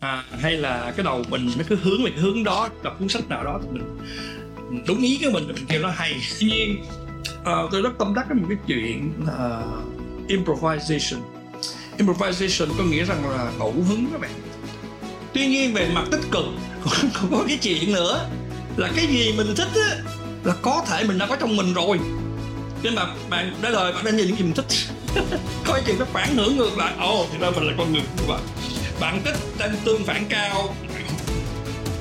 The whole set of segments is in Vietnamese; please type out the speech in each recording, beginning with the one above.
à, hay là cái đầu mình nó cứ hướng về cái hướng đó đọc cuốn sách nào đó thì mình đúng ý cái mình mình kêu nó hay. Tuy nhiên uh, tôi rất tâm đắc với một cái chuyện uh, improvisation. Improvisation có nghĩa rằng là ngẫu hứng các bạn. Tuy nhiên về mặt tích cực còn có cái chuyện nữa. Là cái gì mình thích á là có thể mình đã có trong mình rồi. Nên mà bạn đã lời bạn nên nhìn những gì mình thích. Coi chuyện nó phản hưởng ngược lại. Ồ oh, thì ra mình là con người như vậy bạn thích tên tương phản cao.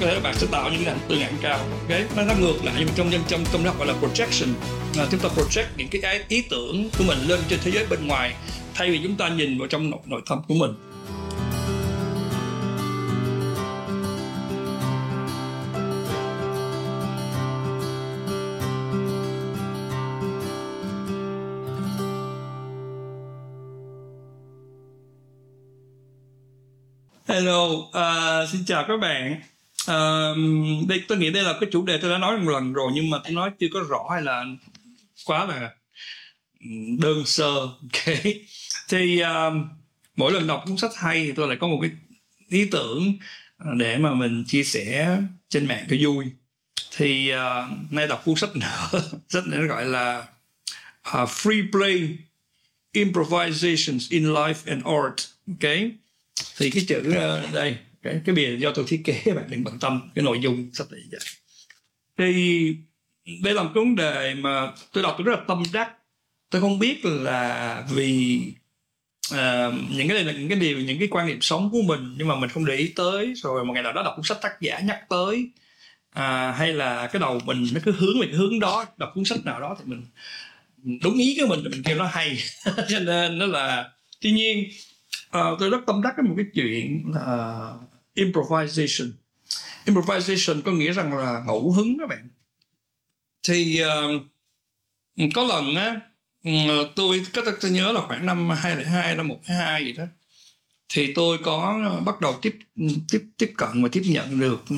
Có thể bạn sẽ tạo những hình tương ảnh cao ok? Nó nó ngược lại nhưng trong trong trong trong đó gọi là projection. Là chúng ta project những cái ý tưởng của mình lên trên thế giới bên ngoài thay vì chúng ta nhìn vào trong nội, nội tâm của mình. Hello, uh, xin chào các bạn. Uh, đây tôi nghĩ đây là cái chủ đề tôi đã nói một lần rồi nhưng mà tôi nói chưa có rõ hay là quá là đơn sơ. Ok. Thì uh, mỗi lần đọc cuốn sách hay thì tôi lại có một cái ý tưởng để mà mình chia sẻ trên mạng cho vui. Thì uh, nay đọc cuốn sách nữa, sách này nó gọi là uh, Free Play Improvisations in Life and Art. Ok thì cái chữ ờ, đây cái cái bìa do tôi thiết kế bạn đừng bận tâm cái nội dung sắp tới vậy. Thì đây là một cái vấn đề mà tôi đọc tôi rất là tâm đắc. Tôi không biết là vì uh, những cái này là những cái điều những cái quan niệm sống của mình nhưng mà mình không để ý tới rồi một ngày nào đó đọc cuốn sách tác giả nhắc tới à, hay là cái đầu mình nó cứ hướng về cái hướng đó đọc cuốn sách nào đó thì mình đúng ý của mình mình kêu nó hay. Cho nên nó là tuy nhiên uh, tôi rất tâm đắc với một cái chuyện là uh, improvisation. Improvisation có nghĩa rằng là ngẫu hứng các bạn. Thì uh, có lần á ừ, tôi có tôi nhớ là khoảng năm 2002 năm 122 gì đó thì tôi có bắt đầu tiếp tiếp tiếp cận và tiếp nhận được ừ,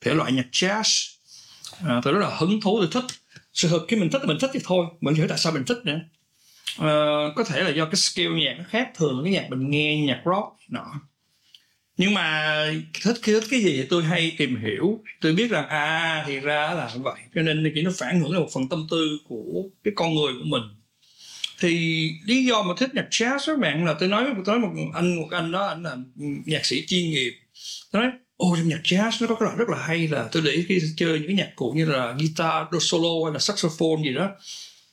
thể loại nhạc jazz. À, tôi rất là hứng thú tôi thích. Sự thật khi mình thích thì mình thích thì thôi mình hiểu tại sao mình thích nữa uh, có thể là do cái skill nhạc nó khác thường cái nhạc mình nghe nhạc rock nọ. Nhưng mà thích khi thích cái gì thì tôi hay tìm hiểu. Tôi biết rằng à thì ra là vậy. Cho nên chỉ nó phản hưởng là một phần tâm tư của cái con người của mình. Thì lý do mà thích nhạc jazz các bạn là tôi nói tôi nói một anh một anh đó anh là nhạc sĩ chuyên nghiệp. Tôi nói ô trong nhạc jazz nó có cái loại rất là hay là tôi để khi chơi những cái nhạc cụ như là guitar solo hay là saxophone gì đó.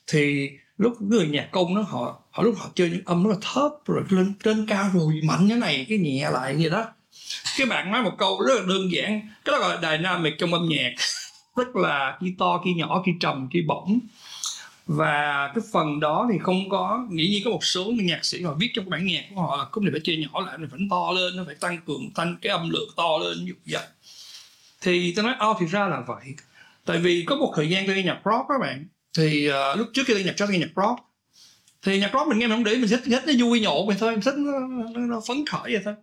Thì lúc người nhạc công nó họ họ lúc họ chơi những âm rất là thấp, rồi lên trên cao rồi mạnh cái này, cái nhẹ lại như đó. Cái bạn nói một câu rất là đơn giản, cái đó gọi là dynamic trong âm nhạc. Tức là khi to, khi nhỏ, khi trầm, khi bổng. Và cái phần đó thì không có, nghĩ như có một số nhạc sĩ họ viết trong bản nhạc của họ là cũng phải chơi nhỏ lại mình phải to lên, nó phải tăng cường, tăng cái âm lượng to lên như vậy. Thì tôi nói, ô, thì ra là vậy. Tại vì có một thời gian tôi đi nhạc rock các bạn thì uh, lúc trước khi nghe nhạc jazz nghe nhạc rock. Thì nhạc rock mình nghe mình không để mình thích thích nó vui nhộn vậy thôi mình thích nó, nó, nó phấn khởi vậy thôi.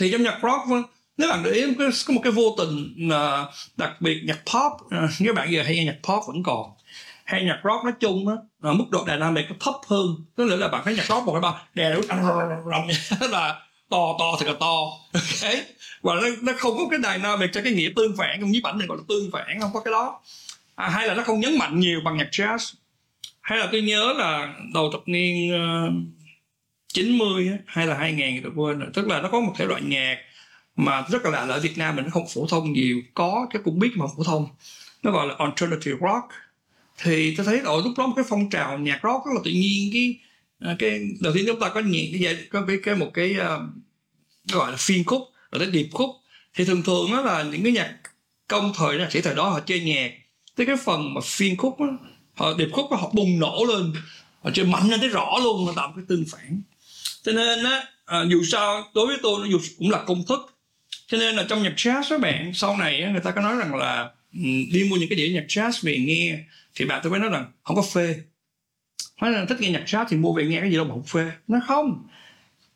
Thì trong nhạc rock ờ, nếu bạn để ý có một cái vô tình uh, đặc biệt nhạc pop uh, các bạn giờ hay nghe nhạc pop vẫn còn. Hay nhạc rock nói chung á là mức độ dynamic nó thấp hơn. Tức là bạn thấy nhạc rock một cái bao đè nó rầm là to to thì là to ok? Và nó, nó không có cái dynamic cho cái nghĩa tương phản trong nhiếp ảnh này gọi là tương phản không có cái đó à, hay là nó không nhấn mạnh nhiều bằng nhạc jazz? Hay là tôi nhớ là đầu thập niên ờ, uh, 90 hay là 2000 tôi quên rồi. Tức là nó có một thể loại nhạc mà rất là lạ ở Việt Nam mình nó không phổ thông nhiều. Có cái cũng biết mà phổ thông. Nó gọi là alternative rock. Thì tôi thấy ở lúc đó một cái phong trào nhạc rock rất là tự nhiên. Cái ờ, cái đầu tiên chúng ta có nhạc cái có cái, cái một cái uh, gọi là phiên khúc rồi tới điệp khúc thì thường thường đó là những cái nhạc công thời đó chỉ thời đó họ chơi nhạc tới cái phần mà phiên khúc á họ điệp khúc họ bùng nổ lên. Họ chơi mạnh lên tới rõ luôn họ tạo cái tương phản. Cho nên á à, dù sao đối với tôi nó dù cũng là công thức. Cho nên là trong nhạc jazz các bạn sau này á, người ta có nói rằng là ừ, đi mua những cái đĩa nhạc jazz về nghe thì bạn tôi mới nói rằng không có phê. Nói là thích nghe nhạc jazz thì mua về nghe cái gì đâu mà không phê. Nó không.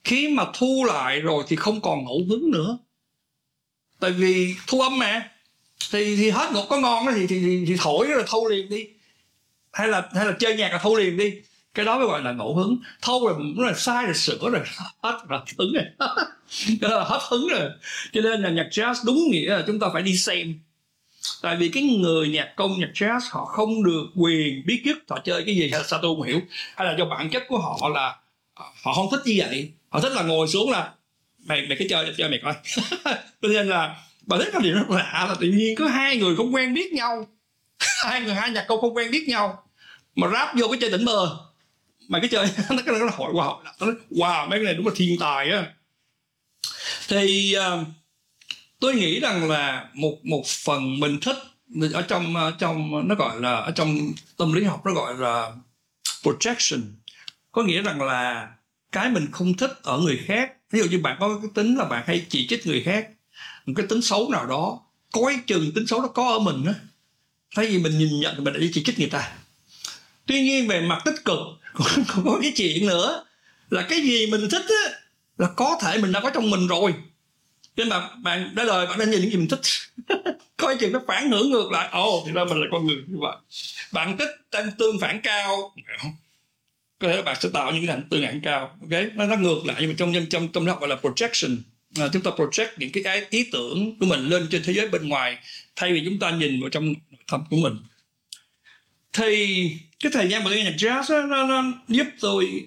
Khi mà thu lại rồi thì không còn ngẫu hứng nữa. Tại vì thu âm mà thì thì hết một có ngon thì thì, thì, thì thổi rồi thâu liền đi. Hay là hay là chơi nhạc là thâu liền đi. Cái đó mới gọi là ngẫu hứng. Thâu rồi nó là sai rồi sửa rồi hết là hứng rồi. Đó là hết hứng rồi. Cho nên là nhạc jazz đúng nghĩa là chúng ta phải đi xem. Tại vì cái người nhạc công nhạc jazz họ không được quyền biết trước họ chơi cái gì hay sao tôi không hiểu. Hay là do bản chất của họ là ờ, họ không thích như vậy. Họ thích là ngồi xuống là mày mày cái chơi chơi mày coi. Cho nên là bà thấy cái điều rất lạ là tự nhiên có hai người không quen biết nhau. Hai người hai nhạc công không quen biết nhau. Mà ráp vô cái chơi tỉnh mơ mà cái chơi nó cái nó hỏi wow nó wow mấy cái này đúng là thiên tài á. Thì uh, tôi nghĩ rằng là một một phần mình thích ở trong ờ, trong nó gọi là ở trong tâm lý học nó gọi là projection. Có nghĩa rằng là cái mình không thích ở người khác. Ví dụ như bạn có cái tính là bạn hay chỉ trích người khác một cái tính xấu nào đó coi chừng tính xấu đó có ở mình á, thay vì mình nhìn nhận mình lại đi chỉ trích người ta. Tuy nhiên về mặt tích cực, còn có cái chuyện nữa. Là cái gì mình thích á, là có thể mình đã có trong mình rồi. Nên mà bạn đã lời bạn nên nhìn những gì mình thích. Coi chừng nó phản hưởng ngược lại. Ồ, thì ra mình là con người như vậy. Bạn thích tăng tương phản cao. Có thể là bạn sẽ tạo những cái tương phản cao, ok? Nó nó ngược lại, nhưng mà trong trong trong trong gọi là projection à, chúng ta project những cái, ý tưởng của mình lên trên thế giới bên ngoài thay vì chúng ta nhìn vào trong nội tâm của mình. Thì cái thời gian mà tôi nghe nhạc jazz đó, nó, nó giúp tôi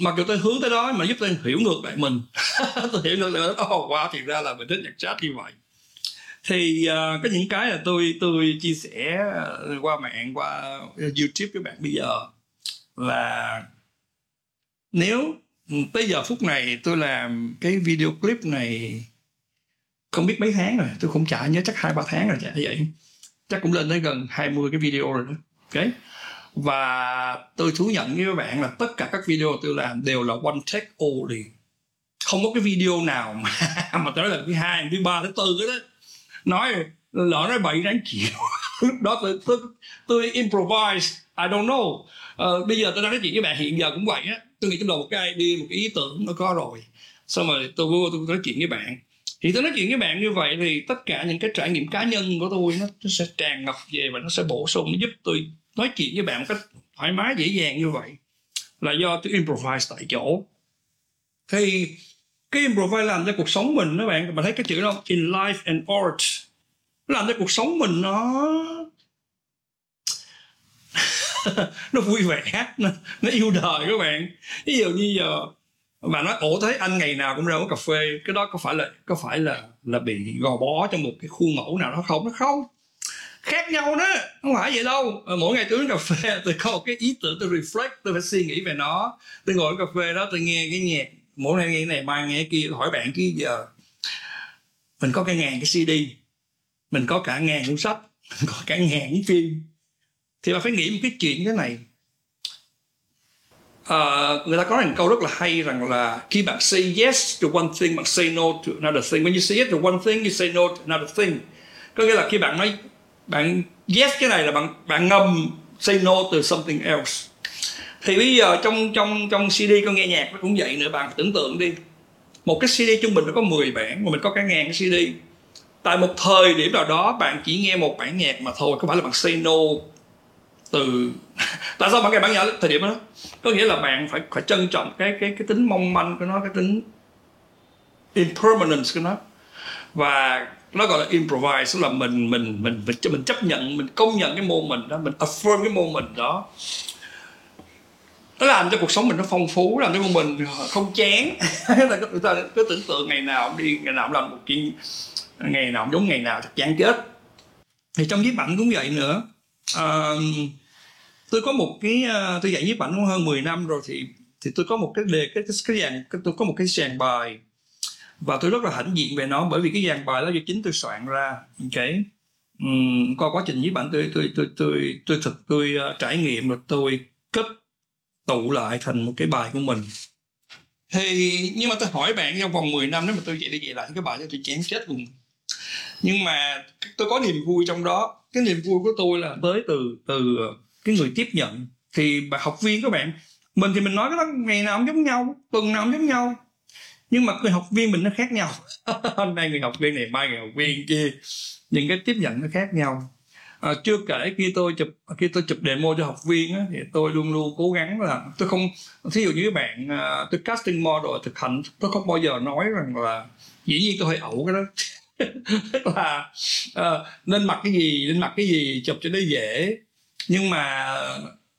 mặc dù tôi hướng tới đó mà giúp tôi hiểu ngược lại mình. Tôi hiểu ngược lại oh wow thì ra là mình thích nhạc jazz như vậy. Thì uh, có những cái là tôi tôi chia sẻ à, qua mạng qua youtube với bạn bây giờ. Là nếu tới giờ phút này tôi làm cái video clip này không biết mấy tháng rồi tôi không trả nhớ chắc hai ba tháng rồi chả vậy. Chắc cũng lên tới gần 20 cái video rồi đó. Ok? Và tôi thú nhận với các bạn là tất cả các video tôi làm đều là one take only không có cái video nào mà mà tới lần thứ hai thứ ba thứ tư đó. Nói lỡ nói bậy đáng chịu. Đó tôi, tôi tôi improvise I don't know. Uh, bây giờ tôi đang nói chuyện với bạn hiện giờ cũng vậy á tôi nghĩ trong đầu một cái đi một cái ý tưởng nó có rồi. Xong rồi tôi vô tôi nói chuyện với bạn. Thì tôi nói chuyện với bạn như vậy thì tất cả những cái trải nghiệm cá nhân của tôi nó, nó sẽ tràn ngập về và nó sẽ bổ sung nó giúp tôi nói chuyện với bạn một cách thoải mái dễ dàng như vậy. Là do tôi improvise tại chỗ. Thì cái improvise làm cho cuộc sống mình đó bạn. Bạn thấy cái chữ đó in life and art. Nó làm cho cuộc sống mình nó nó vui vẻ nó, nó yêu đời các bạn. Ví dụ như giờ mà nói ổ thấy anh ngày nào cũng ra uống cà phê. Cái đó có phải là có phải là là bị gò bó trong một cái khuôn mẫu nào đó không? Nó không. Khác nhau đó không phải vậy đâu. Ờ, mỗi ngày tôi uống cà phê tôi có một cái ý tưởng tôi reflect tôi phải suy nghĩ về nó. Tôi ngồi cà phê đó tôi nghe cái nhạc mỗi ngày nghe cái này mai nghe cái kia hỏi bạn kia giờ mình có cả ngàn cái cd mình có cả ngàn cuốn sách mình có cả ngàn cái phim thì bạn phải nghĩ một cái chuyện thế này. Uh, người ta có một câu rất là hay rằng là khi bạn say yes to one thing bạn say no to another thing. When you say yes to one thing you say no to another thing. Có nghĩa là khi bạn nói bạn yes cái này là bạn bạn ngầm say no to something else. Thì bây giờ trong trong trong CD con nghe nhạc nó cũng vậy nữa bạn tưởng tượng đi. Một cái CD trung bình nó có 10 bản mà mình có cả ngàn cái CD tại một thời điểm nào đó bạn chỉ nghe một bản nhạc mà thôi có phải là bạn say no từ tại sao bạn nghe bản nhạc thời điểm đó? Có nghĩa là bạn phải phải trân trọng cái cái cái tính mong manh của nó cái tính impermanence của nó. Và nó gọi là improvise là mình mình mình mình mình chấp nhận mình công nhận cái môn mình đó mình affirm cái môn mình đó. Nó làm cho cuộc sống mình nó phong phú làm cho mình không chán. Là người ta cứ tưởng tượng ngày nào đi ngày nào cũng làm một chuyện ngày nào giống ngày nào chắc chán chết. Thì trong nhiếp ảnh cũng vậy nữa. Uh, tôi có một cái ờ, tôi dạy nhiếp ảnh cũng hơn 10 năm rồi thì thì tôi có một cái đề cái cái, cái dàn tôi có một cái dàn bài. Và tôi rất là hãnh diện về nó bởi vì cái dàn bài đó do chính tôi soạn ra ok? Um, qua quá trình với bạn tôi tôi tôi tôi tôi thực tôi uh, trải nghiệm rồi tôi kết tụ lại thành một cái bài của mình. Thì nhưng mà tôi hỏi bạn trong vòng 10 năm nếu mà tôi dạy đi dạy lại cái bài đó tôi chán chết luôn. Nhưng mà tôi có niềm vui trong đó. Cái niềm vui của tôi là tới từ từ ờ, cái người tiếp nhận thì học viên các bạn mình thì mình nói cái đó ngày nào cũng giống nhau tuần nào cũng giống nhau. Nhưng mà người học viên mình nó khác nhau. Hôm nay người học viên này mai người học viên kia. Những cái tiếp nhận nó khác nhau. À, chưa kể khi tôi chụp khi tôi chụp demo cho học viên á, thì tôi luôn luôn cố gắng là tôi không thí dụ như các bạn à, tôi casting model thực hành tôi không bao giờ nói rằng là dĩ nhiên tôi hơi ẩu cái đó. Tức là à, nên mặc cái gì nên mặc cái gì chụp cho nó dễ nhưng mà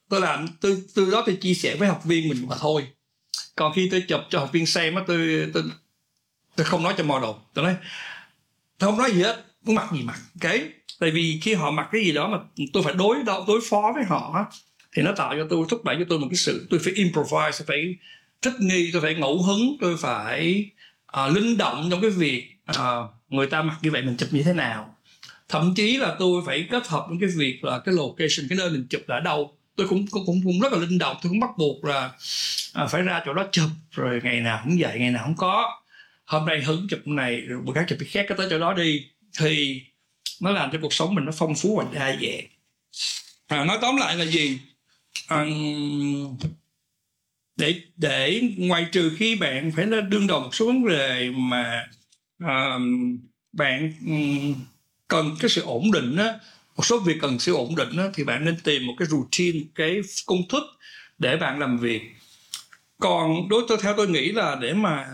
tôi làm tôi từ đó tôi chia sẻ với học viên mình mà thôi. Còn khi tôi chụp cho học viên xem á tôi, tôi tôi không nói cho model tôi nói tôi không nói gì hết muốn mặc gì mặc cái tại vì khi họ mặc cái gì đó mà tôi phải đối đối phó với họ thì nó tạo cho tôi thúc đẩy cho tôi một cái sự tôi phải improvise tôi phải thích nghi tôi phải ngẫu hứng tôi phải uh, linh động trong cái việc uh, người ta mặc như vậy mình chụp như thế nào thậm chí là tôi phải kết hợp với cái việc là cái location cái nơi mình chụp là ở đâu. Tôi cũng cũng cũng, cũng rất là linh động. Tôi cũng bắt buộc là à, phải ra chỗ đó chụp. Rồi ngày nào cũng vậy ngày nào không có. Hôm nay hứng chụp này rồi bữa khác chụp cái khác cái tới chỗ đó đi. Thì nó làm cho cuộc sống mình nó phong phú và đa dạng. À, nói tóm lại là gì? À, để để ngoài trừ khi bạn phải đương đầu một số vấn đề mà à, bạn um, cần cái sự ổn định á một số việc cần sự ổn định á, thì bạn nên tìm một cái routine một cái công thức để bạn làm việc. Còn đối tôi theo tôi nghĩ là để mà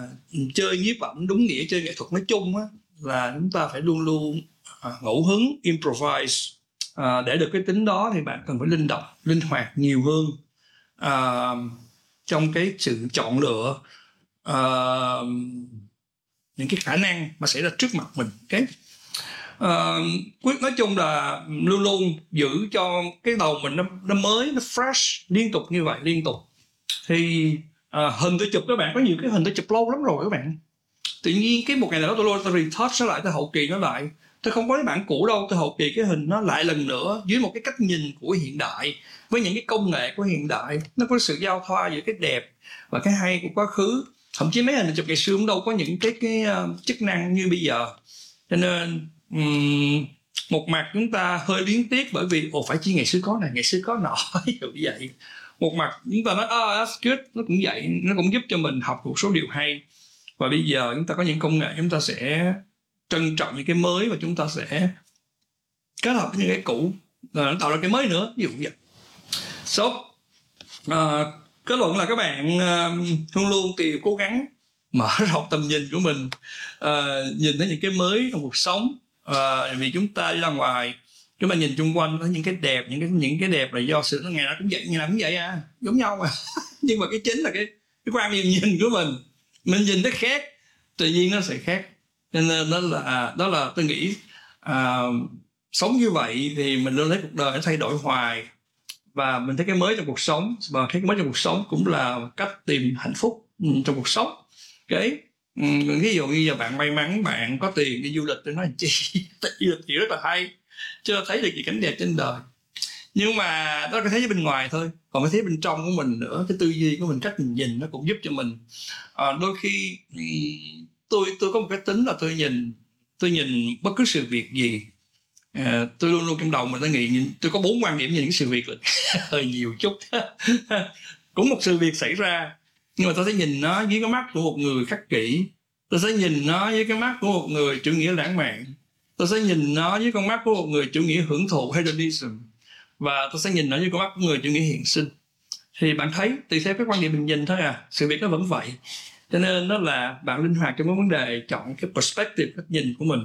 chơi nhiếp ảnh đúng nghĩa chơi nghệ thuật nói chung á là chúng ta phải luôn luôn à, ngẫu hứng improvise. À, để được cái tính đó thì bạn cần phải linh động linh hoạt nhiều hơn. À, trong cái sự chọn lựa à, những cái khả năng mà xảy ra trước mặt mình cái okay? Ờ, quyết nói chung là luôn luôn giữ cho cái đầu mình nó nó mới nó fresh liên tục như vậy liên tục. Thì uh, hình tôi chụp các bạn có nhiều cái hình tôi chụp lâu lắm rồi các bạn. Tự nhiên cái một ngày nào đó tôi luôn tôi retouch nó lại tôi hậu kỳ nó lại. Tôi không có cái bản cũ đâu tôi hậu kỳ cái hình nó lại lần nữa dưới một cái cách nhìn của hiện đại với những cái công nghệ của hiện đại. Nó có sự giao thoa giữa cái đẹp và cái hay của quá khứ. Thậm chí mấy hình chụp ngày xưa cũng đâu có những cái cái uh, chức năng như bây giờ. Cho nên um, một mặt chúng ta hơi liên tiếc bởi vì ồ phải chi ngày xưa có này ngày xưa có nọ hiểu vậy. Một mặt chúng ta nói oh, that's good. Nó cũng vậy nó cũng giúp cho mình học một số điều hay. Và bây giờ chúng ta có những công nghệ chúng ta sẽ trân trọng những cái mới và chúng ta sẽ kết hợp với những cái cũ là tạo ra cái mới nữa ví dụ vậy. So uh, à, kết luận là các bạn uh, luôn luôn thì cố gắng mở rộng tầm nhìn của mình uh, nhìn thấy những cái mới trong cuộc sống à, vì chúng ta đi ra ngoài chúng ta nhìn chung quanh thấy những cái đẹp những cái những cái đẹp là do sự ngày nào cũng vậy ngày nào cũng vậy à giống nhau mà nhưng mà cái chính là cái cái quan niệm nhìn của mình. Mình nhìn nó khác tự nhiên nó sẽ khác. Cho nên đó là à, đó là tôi nghĩ à, sống như vậy thì mình luôn thấy cuộc đời nó thay đổi hoài. Và mình thấy cái mới trong cuộc sống và thấy cái mới trong cuộc sống cũng là cách tìm hạnh phúc ừ, trong cuộc sống. Cái ừ, ví dụ như giờ bạn may mắn bạn có tiền đi du lịch thì nói chi? Du lịch thì rất là hay chưa thấy được gì cảnh đẹp trên đời. Nhưng mà đó là cái thế bên ngoài thôi còn cái thế bên trong của mình nữa cái tư duy của mình cách mình nhìn nó cũng giúp cho mình. À, đôi khi ừ, tôi tôi có một cái tính là tôi nhìn tôi nhìn bất cứ sự việc gì. À, tôi luôn luôn trong đầu mình đã nghĩ tôi có bốn quan điểm về những sự việc là hơi nhiều chút. Cũng một sự việc xảy ra nhưng mà tôi sẽ nhìn nó dưới cái mắt của một người khắc kỷ. Tôi sẽ nhìn nó với cái mắt của một người chủ nghĩa lãng mạn. Tôi sẽ nhìn nó với con mắt của một người chủ nghĩa hưởng thụ hedonism. Và tôi sẽ nhìn nó với con mắt của người chủ nghĩa hiện sinh. Thì bạn thấy tùy theo cái quan điểm mình nhìn thôi à. Sự việc nó vẫn vậy. Cho nên đó là bạn linh hoạt trong cái vấn đề chọn cái perspective cách nhìn của mình.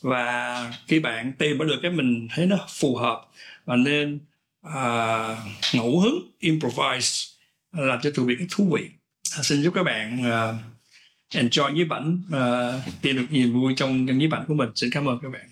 Và khi bạn tìm được cái mình thấy nó phù hợp và nên uh, ngẫu hứng improvise làm cho sự việc thú vị. À, xin chúc các bạn uh, enjoy nhiếp ảnh uh, tìm được niềm vui trong nhiếp ảnh của mình. Xin cảm ơn các bạn.